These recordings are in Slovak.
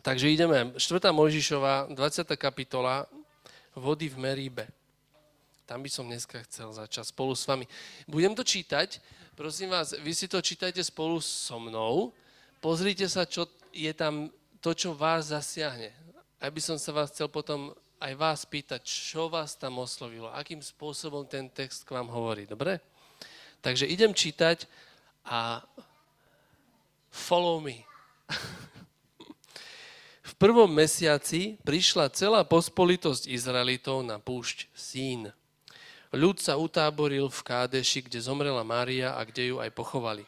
Takže ideme, 4. Mojžišova, 20. kapitola, vody v Meríbe. Tam by som dneska chcel začať spolu s vami. Budem to čítať, prosím vás, vy si to čítajte spolu so mnou, pozrite sa, čo je tam, to, čo vás zasiahne. Aby som sa vás chcel potom aj vás pýtať, čo vás tam oslovilo, akým spôsobom ten text k vám hovorí, dobre? Takže idem čítať a follow me. Prvom mesiaci prišla celá pospolitosť Izraelitov na púšť Sín. Ľud sa utáboril v Kádeši, kde zomrela Mária a kde ju aj pochovali.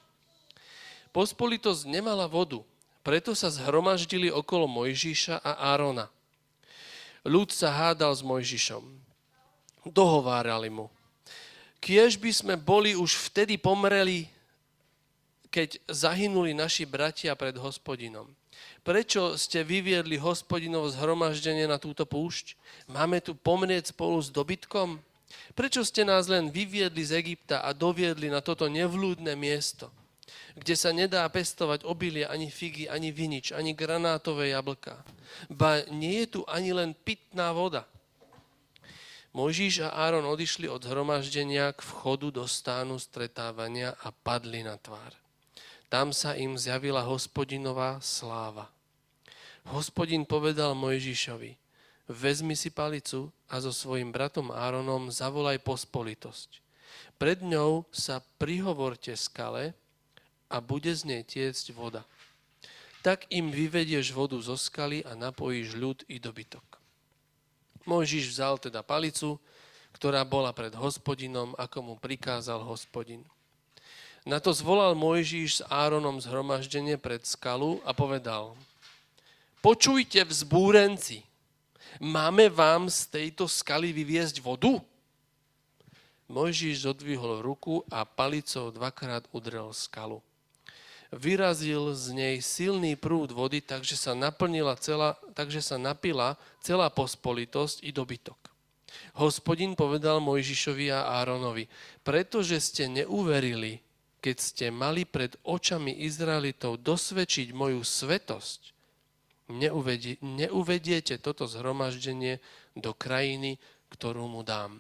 Pospolitosť nemala vodu, preto sa zhromaždili okolo Mojžiša a Árona. Ľud sa hádal s Mojžišom. Dohovárali mu. Kiež by sme boli už vtedy pomreli, keď zahynuli naši bratia pred hospodinom. Prečo ste vyviedli hospodinovo zhromaždenie na túto púšť? Máme tu pomrieť spolu s dobytkom? Prečo ste nás len vyviedli z Egypta a doviedli na toto nevlúdne miesto, kde sa nedá pestovať obilie, ani figy, ani vinič, ani granátové jablka? Ba nie je tu ani len pitná voda. Mojžíš a Áron odišli od zhromaždenia k vchodu do stánu stretávania a padli na tvár. Tam sa im zjavila hospodinová sláva. Hospodin povedal Mojžišovi, vezmi si palicu a so svojim bratom Áronom zavolaj pospolitosť. Pred ňou sa prihovorte skale a bude z nej tiecť voda. Tak im vyvedieš vodu zo skaly a napojíš ľud i dobytok. Mojžiš vzal teda palicu, ktorá bola pred hospodinom, ako mu prikázal hospodin. Na to zvolal Mojžíš s Áronom zhromaždenie pred skalu a povedal, počujte vzbúrenci, máme vám z tejto skaly vyviezť vodu? Mojžíš zodvihol ruku a palicou dvakrát udrel skalu. Vyrazil z nej silný prúd vody, takže sa, naplnila celá, takže sa napila celá pospolitosť i dobytok. Hospodin povedal Mojžišovi a Áronovi, pretože ste neuverili keď ste mali pred očami Izraelitov dosvedčiť moju svetosť, neuvedie, neuvediete toto zhromaždenie do krajiny, ktorú mu dám.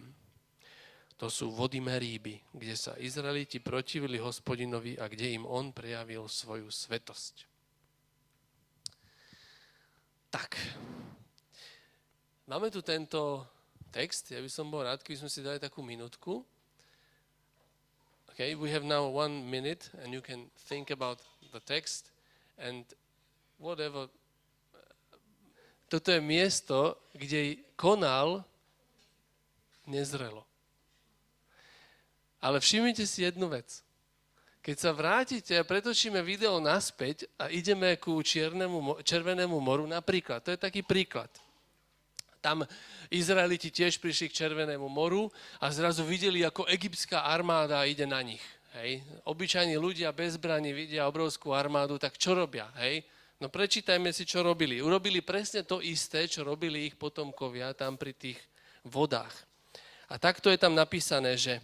To sú vody Meríby, kde sa Izraeliti protivili hospodinovi a kde im on prejavil svoju svetosť. Tak, máme tu tento text, ja by som bol rád, keby sme si dali takú minútku Okay, we have now one minute and you can think about the text and whatever. Toto je miesto, kde konal nezrelo. Ale všimnite si jednu vec. Keď sa vrátite a pretočíme video naspäť a ideme ku čiernemu, červenému moru, napríklad, to je taký príklad. Tam Izraeliti tiež prišli k Červenému moru a zrazu videli, ako egyptská armáda ide na nich. Hej. Obyčajní ľudia bez zbraní vidia obrovskú armádu, tak čo robia? Hej? No prečítajme si, čo robili. Urobili presne to isté, čo robili ich potomkovia tam pri tých vodách. A takto je tam napísané, že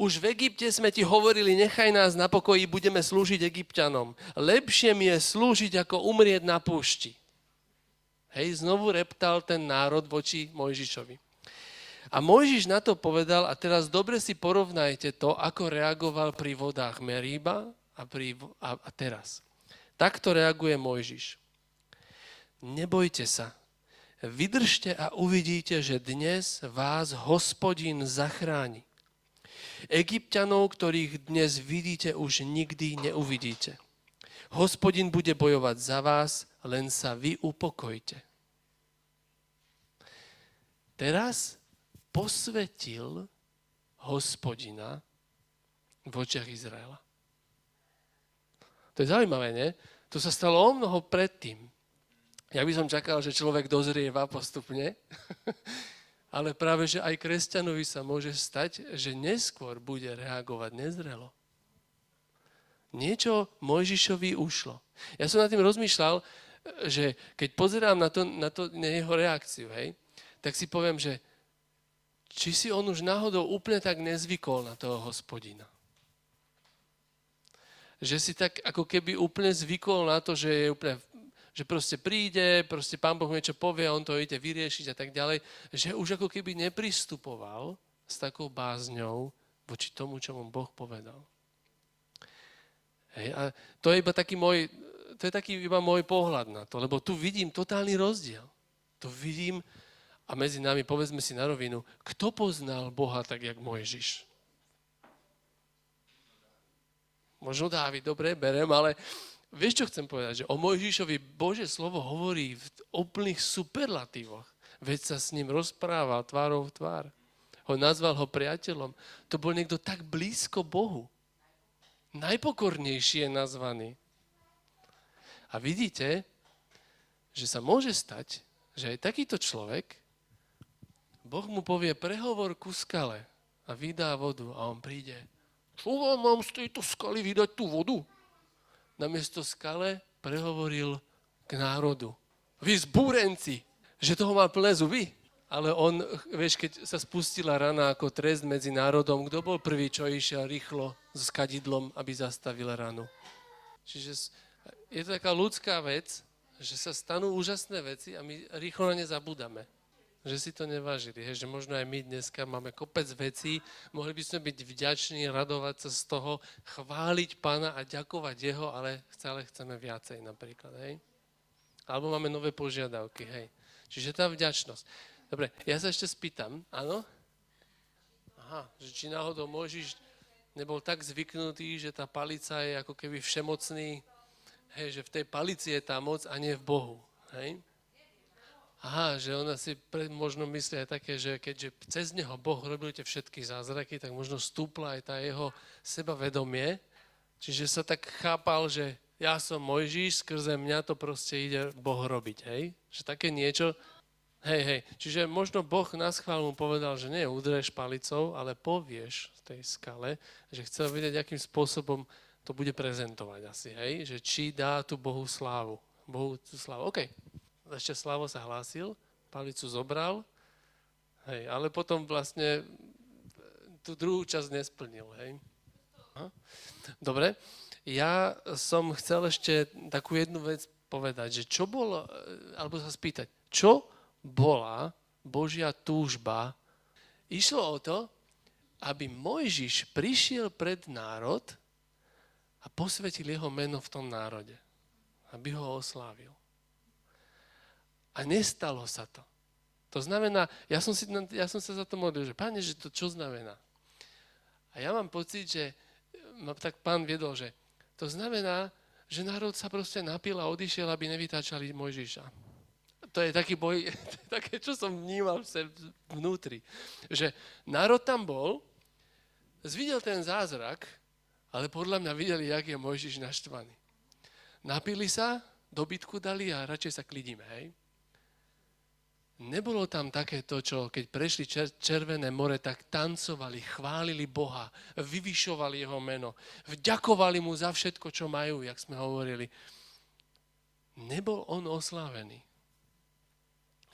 už v Egypte sme ti hovorili, nechaj nás na pokoji, budeme slúžiť egyptianom. Lepšie mi je slúžiť, ako umrieť na púšti. Hej, znovu reptal ten národ voči Mojžišovi. A Mojžiš na to povedal, a teraz dobre si porovnajte to, ako reagoval pri vodách Meríba a, pri, a, a teraz. Takto reaguje Mojžiš. Nebojte sa, vydržte a uvidíte, že dnes vás hospodin zachráni. Egyptianov, ktorých dnes vidíte, už nikdy neuvidíte. Hospodin bude bojovať za vás, len sa vy upokojte. Teraz posvetil hospodina v očiach Izraela. To je zaujímavé, nie? To sa stalo o mnoho predtým. Ja by som čakal, že človek dozrieva postupne, ale práve, že aj kresťanovi sa môže stať, že neskôr bude reagovať nezrelo. Niečo Mojžišovi ušlo. Ja som nad tým rozmýšľal, že keď pozerám na, to, na, to, na jeho reakciu, hej, tak si poviem, že či si on už náhodou úplne tak nezvykol na toho hospodina. Že si tak ako keby úplne zvykol na to, že je úplne, že proste príde, proste pán Boh niečo povie, on to ide vyriešiť a tak ďalej, že už ako keby nepristupoval s takou bázňou voči tomu, čo mu Boh povedal. Hej, a to je iba taký môj, to je taký iba môj pohľad na to, lebo tu vidím totálny rozdiel. Tu vidím, a medzi nami povedzme si na rovinu, kto poznal Boha tak, jak Mojžiš? Možno Dávid, dobre, berem, ale vieš, čo chcem povedať? Že o Mojžišovi Bože slovo hovorí v úplných superlatívoch. Veď sa s ním rozprával tvárou v tvár. Ho nazval ho priateľom. To bol niekto tak blízko Bohu. Najpokornejší je nazvaný. A vidíte, že sa môže stať, že aj takýto človek Boh mu povie, prehovor ku skale a vydá vodu a on príde. Čo vám mám z tejto skaly vydať tú vodu? Namiesto skale prehovoril k národu. Vy zbúrenci, že toho má plné zuby. Ale on, vieš, keď sa spustila rana ako trest medzi národom, kto bol prvý, čo išiel rýchlo s kadidlom, aby zastavil ranu? Čiže je to taká ľudská vec, že sa stanú úžasné veci a my rýchlo na ne zabúdame že si to nevážili. Hej, že možno aj my dneska máme kopec vecí, mohli by sme byť vďační, radovať sa z toho, chváliť pána a ďakovať jeho, ale stále chceme viacej napríklad. Hej? Alebo máme nové požiadavky. Hej. Čiže tá vďačnosť. Dobre, ja sa ešte spýtam, áno? Aha, že či náhodou môžeš, nebol tak zvyknutý, že tá palica je ako keby všemocný, hej, že v tej palici je tá moc a nie v Bohu. Hej? aha, že ona si pre, možno myslí aj také, že keďže cez neho Boh robil tie všetky zázraky, tak možno stúpla aj tá jeho sebavedomie. Čiže sa tak chápal, že ja som Mojžiš, skrze mňa to proste ide Boh robiť, hej? Že také niečo, hej, hej. Čiže možno Boh na schvál mu povedal, že nie udreš palicou, ale povieš tej skale, že chcel vedieť, akým spôsobom to bude prezentovať asi, hej? Že či dá tu Bohu slávu. Bohu tú slávu. OK ešte Slavo sa hlásil, palicu zobral, hej, ale potom vlastne tú druhú časť nesplnil, hej. Aha. Dobre, ja som chcel ešte takú jednu vec povedať, že čo bolo, alebo sa spýtať, čo bola Božia túžba? Išlo o to, aby Mojžiš prišiel pred národ a posvetil jeho meno v tom národe. Aby ho oslávil. A nestalo sa to. To znamená, ja som, si, ja som sa za to modlil, že páne, že to čo znamená? A ja mám pocit, že ma tak pán viedol, že to znamená, že národ sa proste napil a odišiel, aby nevytáčali Mojžiša. To je taký boj, také, čo som vnímal vnútri. Že národ tam bol, zvidel ten zázrak, ale podľa mňa videli, jak je Mojžiš naštvaný. Napili sa, dobytku dali a radšej sa klidíme, hej? Nebolo tam takéto, čo keď prešli Červené more, tak tancovali, chválili Boha, vyvyšovali Jeho meno, vďakovali Mu za všetko, čo majú, jak sme hovorili. Nebol on oslávený.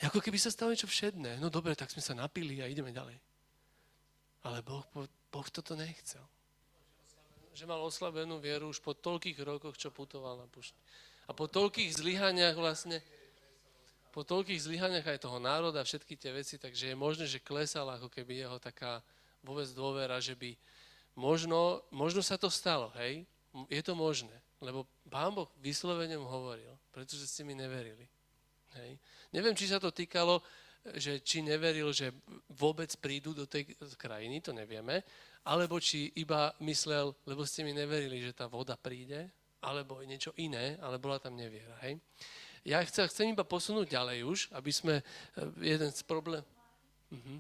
Ako keby sa stalo niečo všedné. No dobre, tak sme sa napili a ideme ďalej. Ale Boh, boh toto nechcel. Že mal oslavenú vieru už po toľkých rokoch, čo putoval na pušti. A po toľkých zlyhaniach vlastne, po toľkých zlyhaniach aj toho národa, všetky tie veci, takže je možné, že klesala ako keby jeho taká vôbec dôvera, že by možno, možno sa to stalo, hej? Je to možné, lebo Pán Boh vyslovene mu hovoril, pretože ste mi neverili. Hej? Neviem, či sa to týkalo, že či neveril, že vôbec prídu do tej krajiny, to nevieme, alebo či iba myslel, lebo ste mi neverili, že tá voda príde, alebo niečo iné, ale bola tam neviera. Hej? ja chcem, chcem iba posunúť ďalej už, aby sme e, jeden z problém... Uh-huh.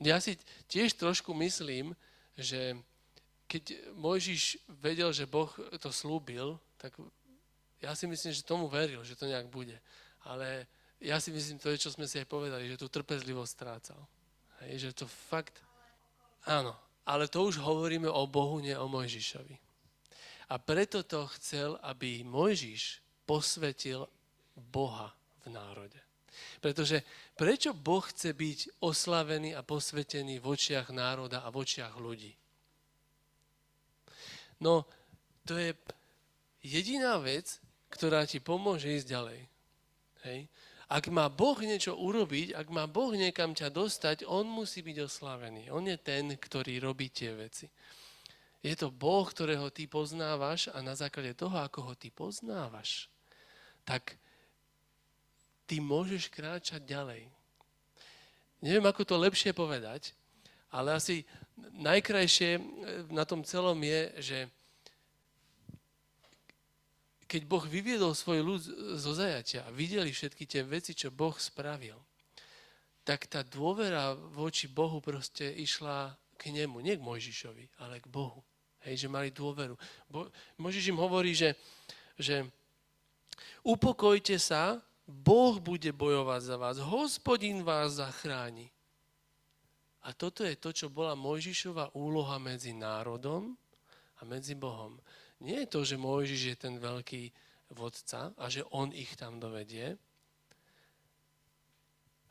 Ja si tiež trošku myslím, že keď Mojžiš vedel, že Boh to slúbil, tak ja si myslím, že tomu veril, že to nejak bude. Ale ja si myslím, to je, čo sme si aj povedali, že tú trpezlivosť strácal. Hej, že to fakt... Áno, ale to už hovoríme o Bohu, nie o Mojžišovi. A preto to chcel, aby Mojžiš posvetil Boha v národe. Pretože prečo Boh chce byť oslavený a posvetený v očiach národa a v očiach ľudí? No, to je jediná vec, ktorá ti pomôže ísť ďalej. Hej. Ak má Boh niečo urobiť, ak má Boh niekam ťa dostať, On musí byť oslávený. On je ten, ktorý robí tie veci. Je to Boh, ktorého ty poznávaš a na základe toho, ako ho ty poznávaš, tak ty môžeš kráčať ďalej. Neviem, ako to lepšie povedať, ale asi najkrajšie na tom celom je, že keď Boh vyviedol svoj ľud zo zajatia a videli všetky tie veci, čo Boh spravil, tak tá dôvera voči Bohu proste išla k nemu, nie k Mojžišovi, ale k Bohu. Hej, že mali dôveru. Bo, Mojžiš im hovorí, že, že upokojte sa, Boh bude bojovať za vás, hospodin vás zachráni. A toto je to, čo bola Mojžišová úloha medzi národom a medzi Bohom. Nie je to, že Mojžiš je ten veľký vodca a že on ich tam dovedie,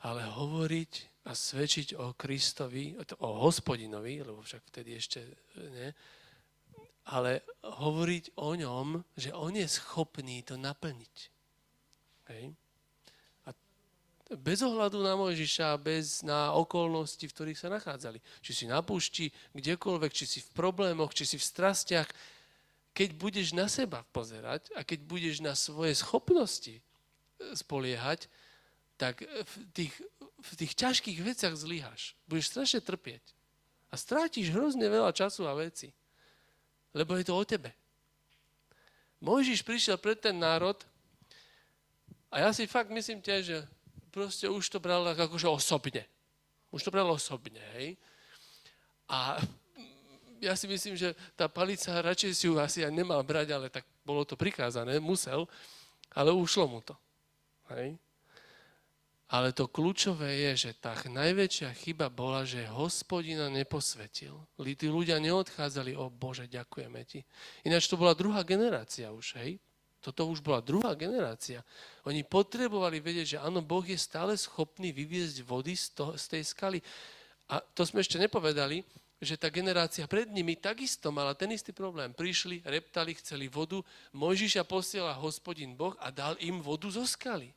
ale hovoriť a svedčiť o Kristovi, o hospodinovi, lebo však vtedy ešte nie, ale hovoriť o ňom, že on je schopný to naplniť. Hej. A bez ohľadu na Mojžiša, bez na okolnosti, v ktorých sa nachádzali. Či si na púšti, kdekoľvek, či si v problémoch, či si v strastiach, keď budeš na seba pozerať a keď budeš na svoje schopnosti e, spoliehať, tak v tých, v tých ťažkých veciach zlyhaš. Budeš strašne trpieť. A strátiš hrozne veľa času a veci. Lebo je to o tebe. Mojžiš prišiel pred ten národ a ja si fakt myslím tiež, že proste už to bral akože osobne. Už to bral osobne, hej. A ja si myslím, že tá palica radšej si ju asi aj nemal brať, ale tak bolo to prikázané, musel, ale ušlo mu to. Hej? Ale to kľúčové je, že tá najväčšia chyba bola, že hospodina neposvetil. Tí ľudia neodchádzali, o Bože, ďakujeme ti. Ináč to bola druhá generácia už, hej? Toto už bola druhá generácia. Oni potrebovali vedieť, že áno, Boh je stále schopný vyviezť vody z, to, z tej skaly. A to sme ešte nepovedali, že tá generácia pred nimi takisto mala ten istý problém. Prišli, reptali, chceli vodu, Mojžiša posiela hospodin Boh a dal im vodu zo skaly.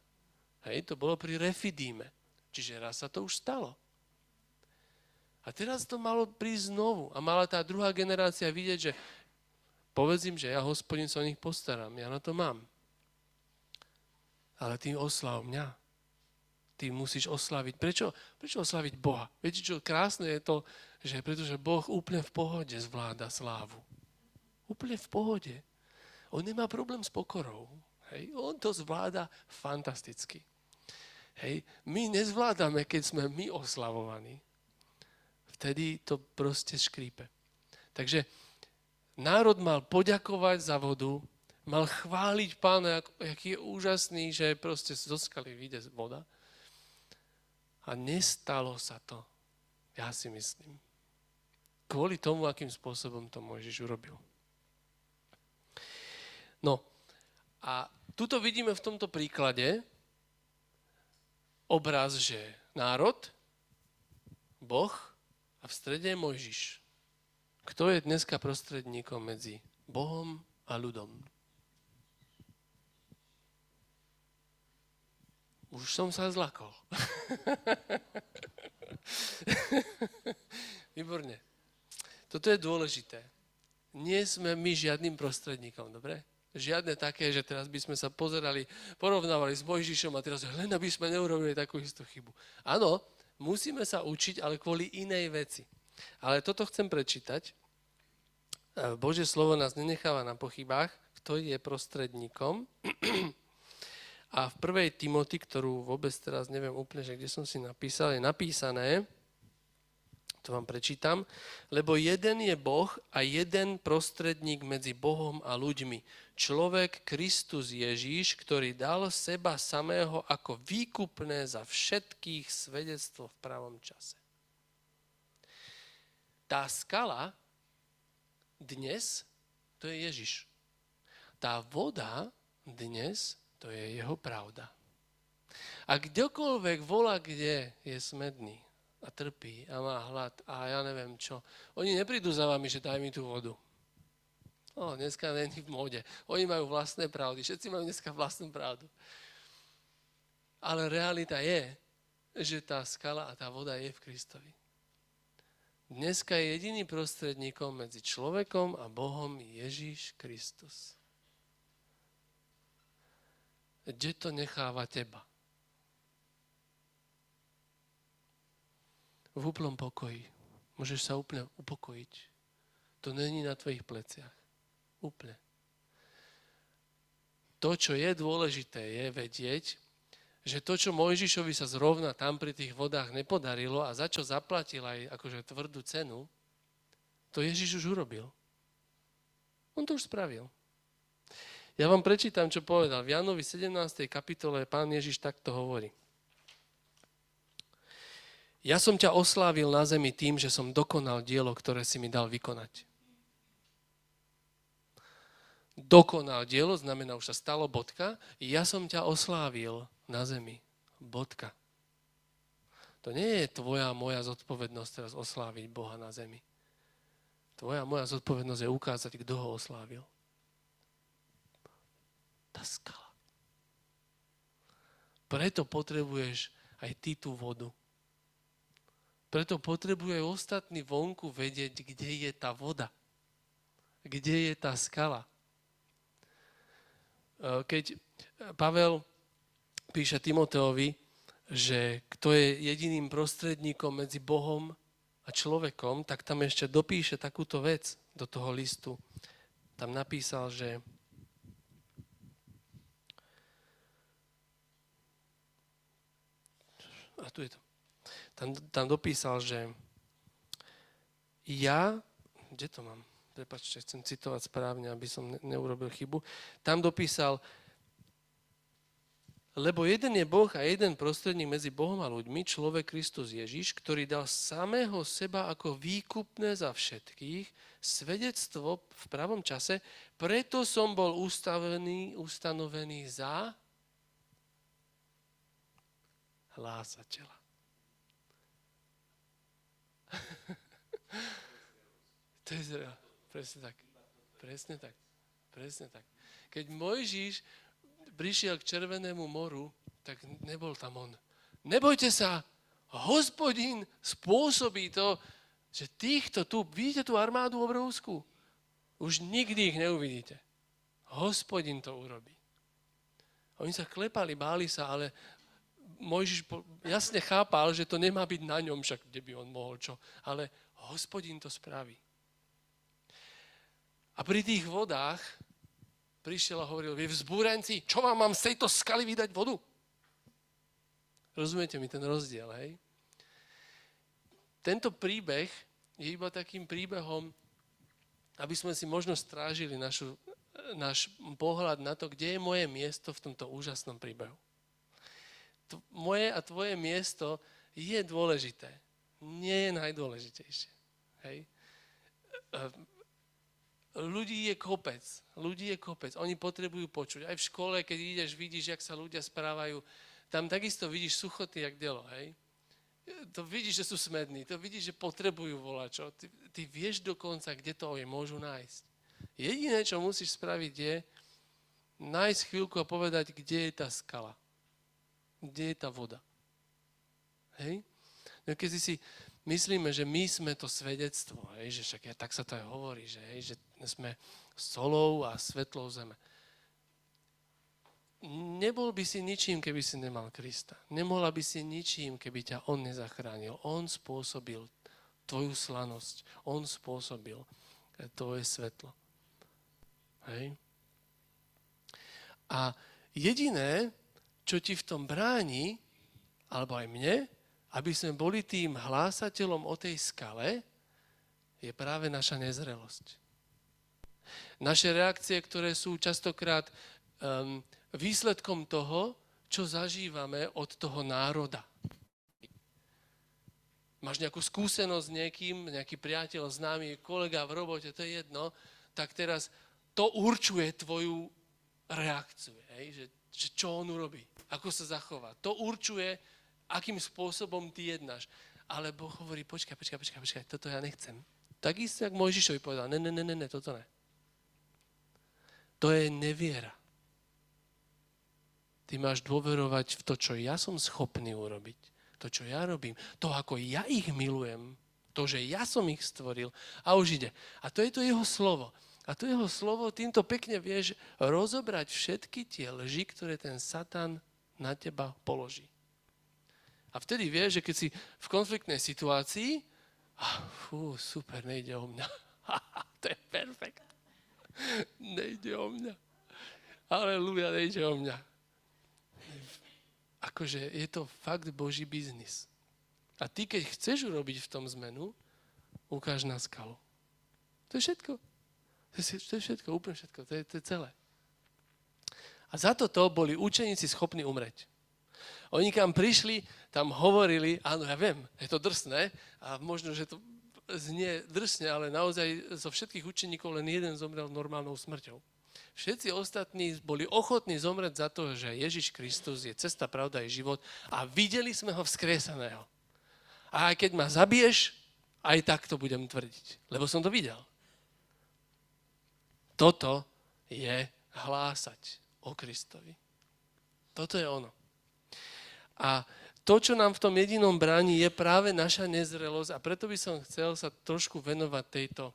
Hej, to bolo pri Refidíme. Čiže raz sa to už stalo. A teraz to malo prísť znovu. A mala tá druhá generácia vidieť, že povedz že ja hospodin sa o nich postaram, ja na to mám. Ale tým oslav mňa. Ty musíš oslaviť. Prečo? Prečo oslaviť Boha? Viete, čo krásne je to, že pretože Boh úplne v pohode zvláda slávu. Úplne v pohode. On nemá problém s pokorou. Hej? On to zvláda fantasticky. Hej? My nezvládame, keď sme my oslavovaní. Vtedy to proste škrípe. Takže národ mal poďakovať za vodu, mal chváliť pána, aký je úžasný, že proste zo skaly vyjde voda. A nestalo sa to. Ja si myslím kvôli tomu, akým spôsobom to Mojžiš urobil. No a tuto vidíme v tomto príklade obraz, že národ, Boh a v strede je Mojžiš. Kto je dneska prostredníkom medzi Bohom a ľudom? Už som sa zlakol. Výborne. Toto je dôležité. Nie sme my žiadnym prostredníkom, dobre? Žiadne také, že teraz by sme sa pozerali, porovnávali s Mojžišom a teraz len aby sme neurobili takú istú chybu. Áno, musíme sa učiť, ale kvôli inej veci. Ale toto chcem prečítať. E, Bože slovo nás nenecháva na pochybách, kto je prostredníkom. A v prvej Timothy, ktorú vôbec teraz neviem úplne, že kde som si napísal, je napísané, to vám prečítam. Lebo jeden je Boh a jeden prostredník medzi Bohom a ľuďmi. Človek Kristus Ježíš, ktorý dal seba samého ako výkupné za všetkých svedectvo v pravom čase. Tá skala dnes, to je Ježiš. Tá voda dnes, to je jeho pravda. A kdekoľvek volá, kde je smedný, a trpí a má hlad a ja neviem čo. Oni neprídu za vami, že daj mi tú vodu. O, dneska není v móde. Oni majú vlastné pravdy. Všetci majú dneska vlastnú pravdu. Ale realita je, že tá skala a tá voda je v Kristovi. Dneska je jediný prostredníkom medzi človekom a Bohom Ježíš Kristus. Kde to necháva teba? V úplnom pokoji. Môžeš sa úplne upokojiť. To není na tvojich pleciach. Úplne. To, čo je dôležité, je vedieť, že to, čo Mojžišovi sa zrovna tam pri tých vodách nepodarilo a za čo zaplatil aj akože tvrdú cenu, to Ježiš už urobil. On to už spravil. Ja vám prečítam, čo povedal. V Janovi 17. kapitole pán Ježiš takto hovorí. Ja som ťa oslávil na zemi tým, že som dokonal dielo, ktoré si mi dal vykonať dokonal dielo, znamená, už sa stalo bodka, ja som ťa oslávil na zemi. Bodka. To nie je tvoja moja zodpovednosť teraz osláviť Boha na zemi. Tvoja moja zodpovednosť je ukázať, kto ho oslávil. Tá skala. Preto potrebuješ aj ty tú vodu. Preto potrebuje ostatní vonku vedieť, kde je tá voda. Kde je tá skala. Eh, keď Pavel píše Timoteovi, že kto je jediným prostredníkom medzi Bohom a človekom, tak tam ešte dopíše takúto vec do toho listu. Tam napísal, že a tu je to. Tam, tam dopísal, že ja, kde to mám? prepačte, chcem citovať správne, aby som neurobil chybu, tam dopísal, lebo jeden je Boh a jeden prostredník medzi Bohom a ľuďmi, človek Kristus Ježiš, ktorý dal samého seba ako výkupné za všetkých, svedectvo v pravom čase, preto som bol ustavený, ustanovený za hlásateľa. to je zrejme. Presne tak. Presne tak. Presne tak. Keď Mojžiš prišiel k Červenému moru, tak nebol tam on. Nebojte sa, hospodín spôsobí to, že týchto tu, vidíte tú armádu obrovskú? Už nikdy ich neuvidíte. Hospodin to urobí. Oni sa klepali, báli sa, ale Mojžiš jasne chápal, že to nemá byť na ňom, však kde by on mohol čo. Ale hospodin to spraví. A pri tých vodách prišiel a hovoril, vy vzbúrenci, čo vám mám z tejto skaly vydať vodu? Rozumiete mi ten rozdiel, hej? Tento príbeh je iba takým príbehom, aby sme si možno strážili našu, náš pohľad na to, kde je moje miesto v tomto úžasnom príbehu. Moje a tvoje miesto je dôležité. Nie je najdôležitejšie. Hej? ľudí je kopec. Ľudí je kopec. Oni potrebujú počuť. Aj v škole, keď ideš, vidíš, jak sa ľudia správajú. Tam takisto vidíš suchoty, jak delo, hej? To vidíš, že sú smední. To vidíš, že potrebujú volačo. Ty, ty vieš dokonca, kde to je môžu nájsť. Jediné, čo musíš spraviť, je nájsť chvíľku a povedať, kde je tá skala. Kde je tá voda. Hej? No keď si myslíme, že my sme to svedectvo, hej, že však ja, tak sa to aj hovorí, že, hej, že sme solou a svetlou zeme. Nebol by si ničím, keby si nemal Krista. Nemohla by si ničím, keby ťa On nezachránil. On spôsobil tvoju slanosť. On spôsobil tvoje svetlo. Hej. A jediné, čo ti v tom bráni, alebo aj mne, aby sme boli tým hlásateľom o tej skale, je práve naša nezrelosť. Naše reakcie, ktoré sú častokrát um, výsledkom toho, čo zažívame od toho národa. Máš nejakú skúsenosť s niekým, nejaký priateľ, známy, kolega v robote, to je jedno, tak teraz to určuje tvoju reakciu, hej? Že, že čo on urobí, ako sa zachová. To určuje akým spôsobom ty jednáš. Ale Boh hovorí, počkaj, počkaj, počkaj, počkaj, toto ja nechcem. Takisto, jak Mojžišovi povedal, ne, ne, ne, ne, ne, toto ne. To je neviera. Ty máš dôverovať v to, čo ja som schopný urobiť. To, čo ja robím. To, ako ja ich milujem. To, že ja som ich stvoril. A už ide. A to je to jeho slovo. A to jeho slovo týmto pekne vieš rozobrať všetky tie lži, ktoré ten Satan na teba položí. A vtedy vieš, že keď si v konfliktnej situácii, fú, super, nejde o mňa. to je perfekt. nejde o mňa. Aleluja, nejde o mňa akože je to fakt Boží biznis. A ty, keď chceš urobiť v tom zmenu, ukáž na skalu. To je všetko. To je, to je všetko, úplne všetko. To je, to je celé. A za toto boli učeníci schopní umreť. Oni kam prišli, tam hovorili, áno, ja viem, je to drsné a možno, že to znie drsne, ale naozaj zo všetkých učeníkov len jeden zomrel normálnou smrťou. Všetci ostatní boli ochotní zomrieť za to, že Ježiš Kristus je cesta, pravda i život a videli sme ho vzkriesaného. A aj keď ma zabiješ, aj tak to budem tvrdiť, lebo som to videl. Toto je hlásať o Kristovi. Toto je ono. A to, čo nám v tom jedinom bráni, je práve naša nezrelosť a preto by som chcel sa trošku venovať tejto,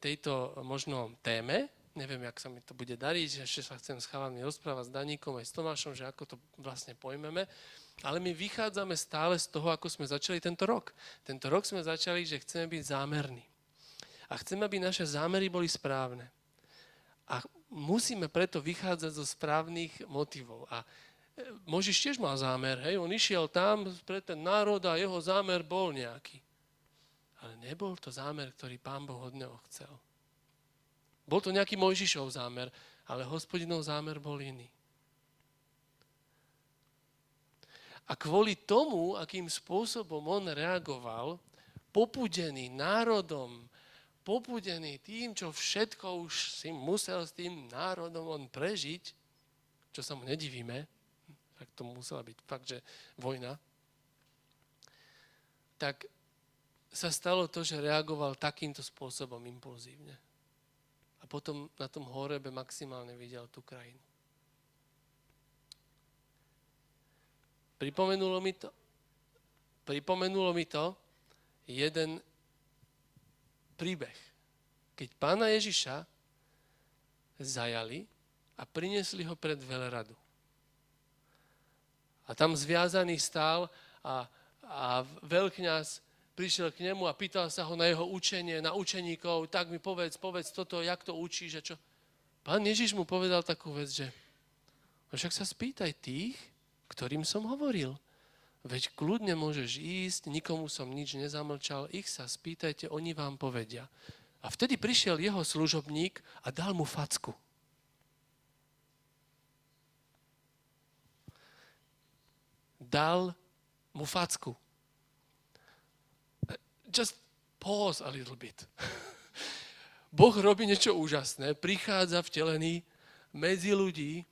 tejto možno téme, neviem, jak sa mi to bude dariť, ešte sa chcem s chalami rozprávať s Daníkom aj s Tomášom, že ako to vlastne pojmeme, ale my vychádzame stále z toho, ako sme začali tento rok. Tento rok sme začali, že chceme byť zámerní. A chceme, aby naše zámery boli správne. A musíme preto vychádzať zo správnych motivov. A e, Možiš tiež mal zámer, hej, on išiel tam pre ten národ a jeho zámer bol nejaký. Ale nebol to zámer, ktorý pán Boh od neho chcel. Bol to nejaký Mojžišov zámer, ale hospodinov zámer bol iný. A kvôli tomu, akým spôsobom on reagoval, popudený národom, popudený tým, čo všetko už si musel s tým národom on prežiť, čo sa mu nedivíme, tak to musela byť fakt, že vojna, tak sa stalo to, že reagoval takýmto spôsobom impulzívne a potom na tom horebe maximálne videl tú krajinu. Pripomenulo mi to, pripomenulo mi to jeden príbeh. Keď pána Ježiša zajali a priniesli ho pred veľradu. A tam zviazaný stál a, a veľkňaz prišiel k nemu a pýtal sa ho na jeho učenie, na učeníkov, tak mi povedz, povedz toto, jak to učíš a čo. Pán Ježiš mu povedal takú vec, že no však sa spýtaj tých, ktorým som hovoril. Veď kľudne môžeš ísť, nikomu som nič nezamlčal, ich sa spýtajte, oni vám povedia. A vtedy prišiel jeho služobník a dal mu facku. Dal mu facku just pause a little bit. Boh robí niečo úžasné, prichádza vtelený medzi ľudí,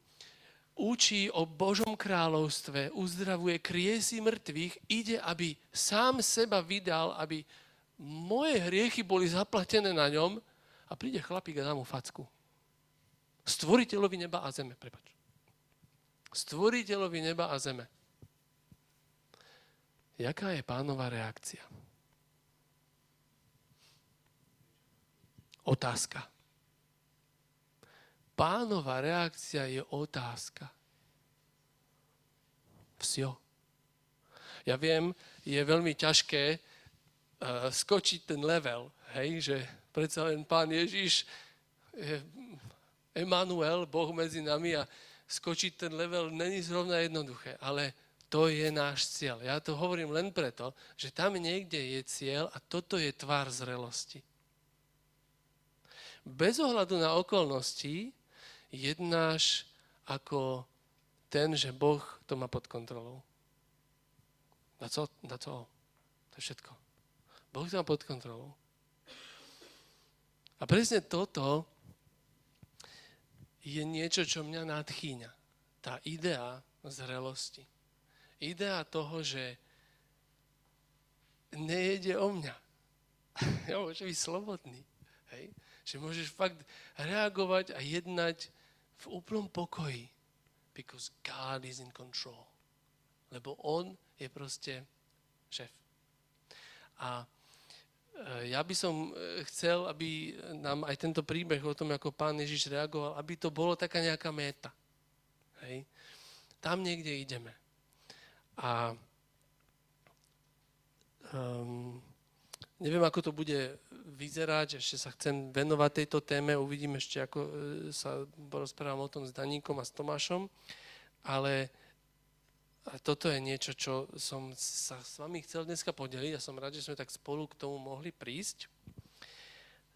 učí o Božom kráľovstve, uzdravuje kriesi mŕtvych, ide, aby sám seba vydal, aby moje hriechy boli zaplatené na ňom a príde chlapík a dá mu facku. Stvoriteľovi neba a zeme, prepač. Stvoriteľovi neba a zeme. Jaká je pánova reakcia? Otázka. Pánova reakcia je otázka. Vsio. Ja viem, je veľmi ťažké uh, skočiť ten level, hej, že predsa len pán Ježiš, je Emanuel, Boh medzi nami a skočiť ten level není zrovna jednoduché, ale to je náš cieľ. Ja to hovorím len preto, že tam niekde je cieľ a toto je tvár zrelosti bez ohľadu na okolnosti jednáš ako ten, že Boh to má pod kontrolou. Na co? Na co? To je všetko. Boh to má pod kontrolou. A presne toto je niečo, čo mňa nadchýňa. Tá idea zrelosti. Idea toho, že nejde o mňa. Ja môžem byť slobodný. Hej? Že môžeš fakt reagovať a jednať v úplnom pokoji. Because God is in control. Lebo On je proste šéf. A e, ja by som e, chcel, aby nám aj tento príbeh o tom, ako pán Ježiš reagoval, aby to bolo taká nejaká méta. Hej? Tam niekde ideme. A um, neviem, ako to bude vyzerať, ešte sa chcem venovať tejto téme, uvidím ešte, ako e, sa porozprávam o tom s Daníkom a s Tomášom, ale toto je niečo, čo som sa s vami chcel dneska podeliť a som rád, že sme tak spolu k tomu mohli prísť.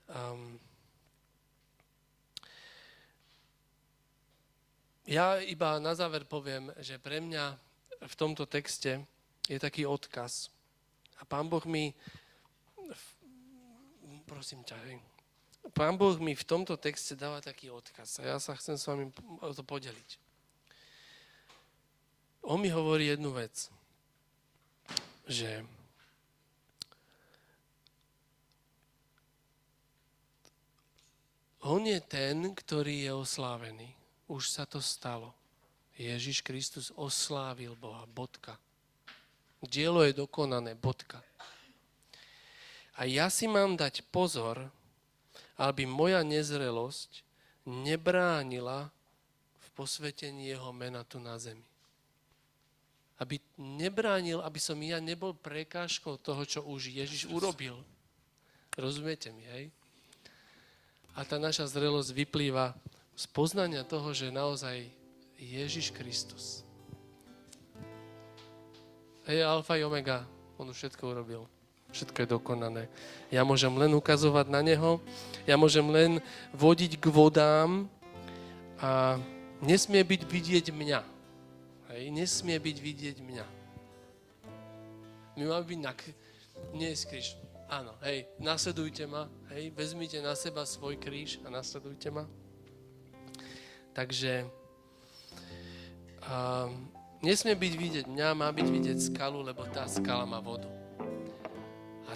Um, ja iba na záver poviem, že pre mňa v tomto texte je taký odkaz. A pán Boh mi, prosím ťa, hej, pán Boh mi v tomto texte dáva taký odkaz a ja sa chcem s vami o to podeliť on mi hovorí jednu vec, že on je ten, ktorý je oslávený. Už sa to stalo. Ježiš Kristus oslávil Boha. Bodka. Dielo je dokonané. Bodka. A ja si mám dať pozor, aby moja nezrelosť nebránila v posvetení jeho mena tu na zemi aby nebránil, aby som ja nebol prekážkou toho, čo už Ježiš urobil. Rozumiete mi, hej? A tá naša zrelosť vyplýva z poznania toho, že naozaj Ježiš Kristus. Hej, alfa i omega, on už všetko urobil. Všetko je dokonané. Ja môžem len ukazovať na Neho, ja môžem len vodiť k vodám a nesmie byť vidieť mňa. Hej, nesmie byť vidieť mňa. My máme byť na... Nie kríž. Áno, hej, nasledujte ma, hej, vezmite na seba svoj kríž a nasledujte ma. Takže a, nesmie byť vidieť mňa, má byť vidieť skalu, lebo tá skala má vodu.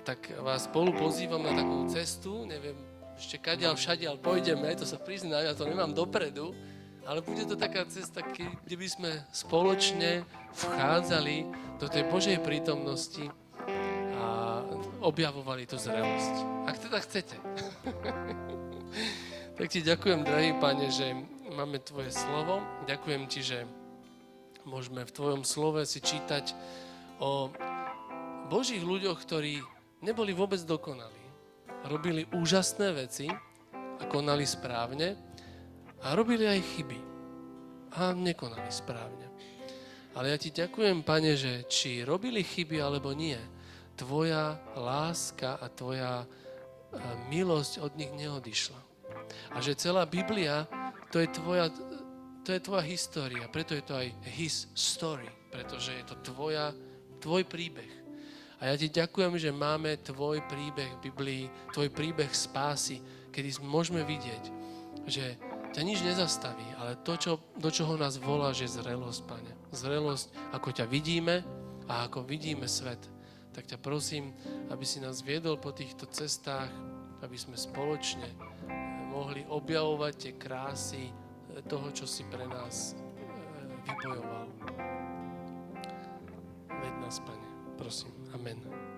Tak vás spolu pozývam na takú cestu, neviem, ešte kadiaľ, všadiaľ pôjdeme, to sa priznám, ja to nemám dopredu, ale bude to taká cesta, kde by sme spoločne vchádzali do tej Božej prítomnosti a objavovali tú zrelosť. Ak teda chcete. tak ti ďakujem, drahý Pane, že máme Tvoje slovo. Ďakujem Ti, že môžeme v Tvojom slove si čítať o Božích ľuďoch, ktorí neboli vôbec dokonalí. Robili úžasné veci a konali správne, a robili aj chyby. A nekonali správne. Ale ja ti ďakujem, pane, že či robili chyby alebo nie, tvoja láska a tvoja milosť od nich neodišla. A že celá Biblia, to je tvoja, to je tvoja história, preto je to aj his story, pretože je to tvoja, tvoj príbeh. A ja ti ďakujem, že máme tvoj príbeh v Biblii, tvoj príbeh spásy, kedy môžeme vidieť, že ťa nič nezastaví, ale to, čo, do čoho nás volá, je zrelosť, Pane. Zrelosť, ako ťa vidíme a ako vidíme svet. Tak ťa prosím, aby si nás viedol po týchto cestách, aby sme spoločne mohli objavovať tie krásy toho, čo si pre nás e, vybojoval. Ved nás, Pane, prosím. Amen.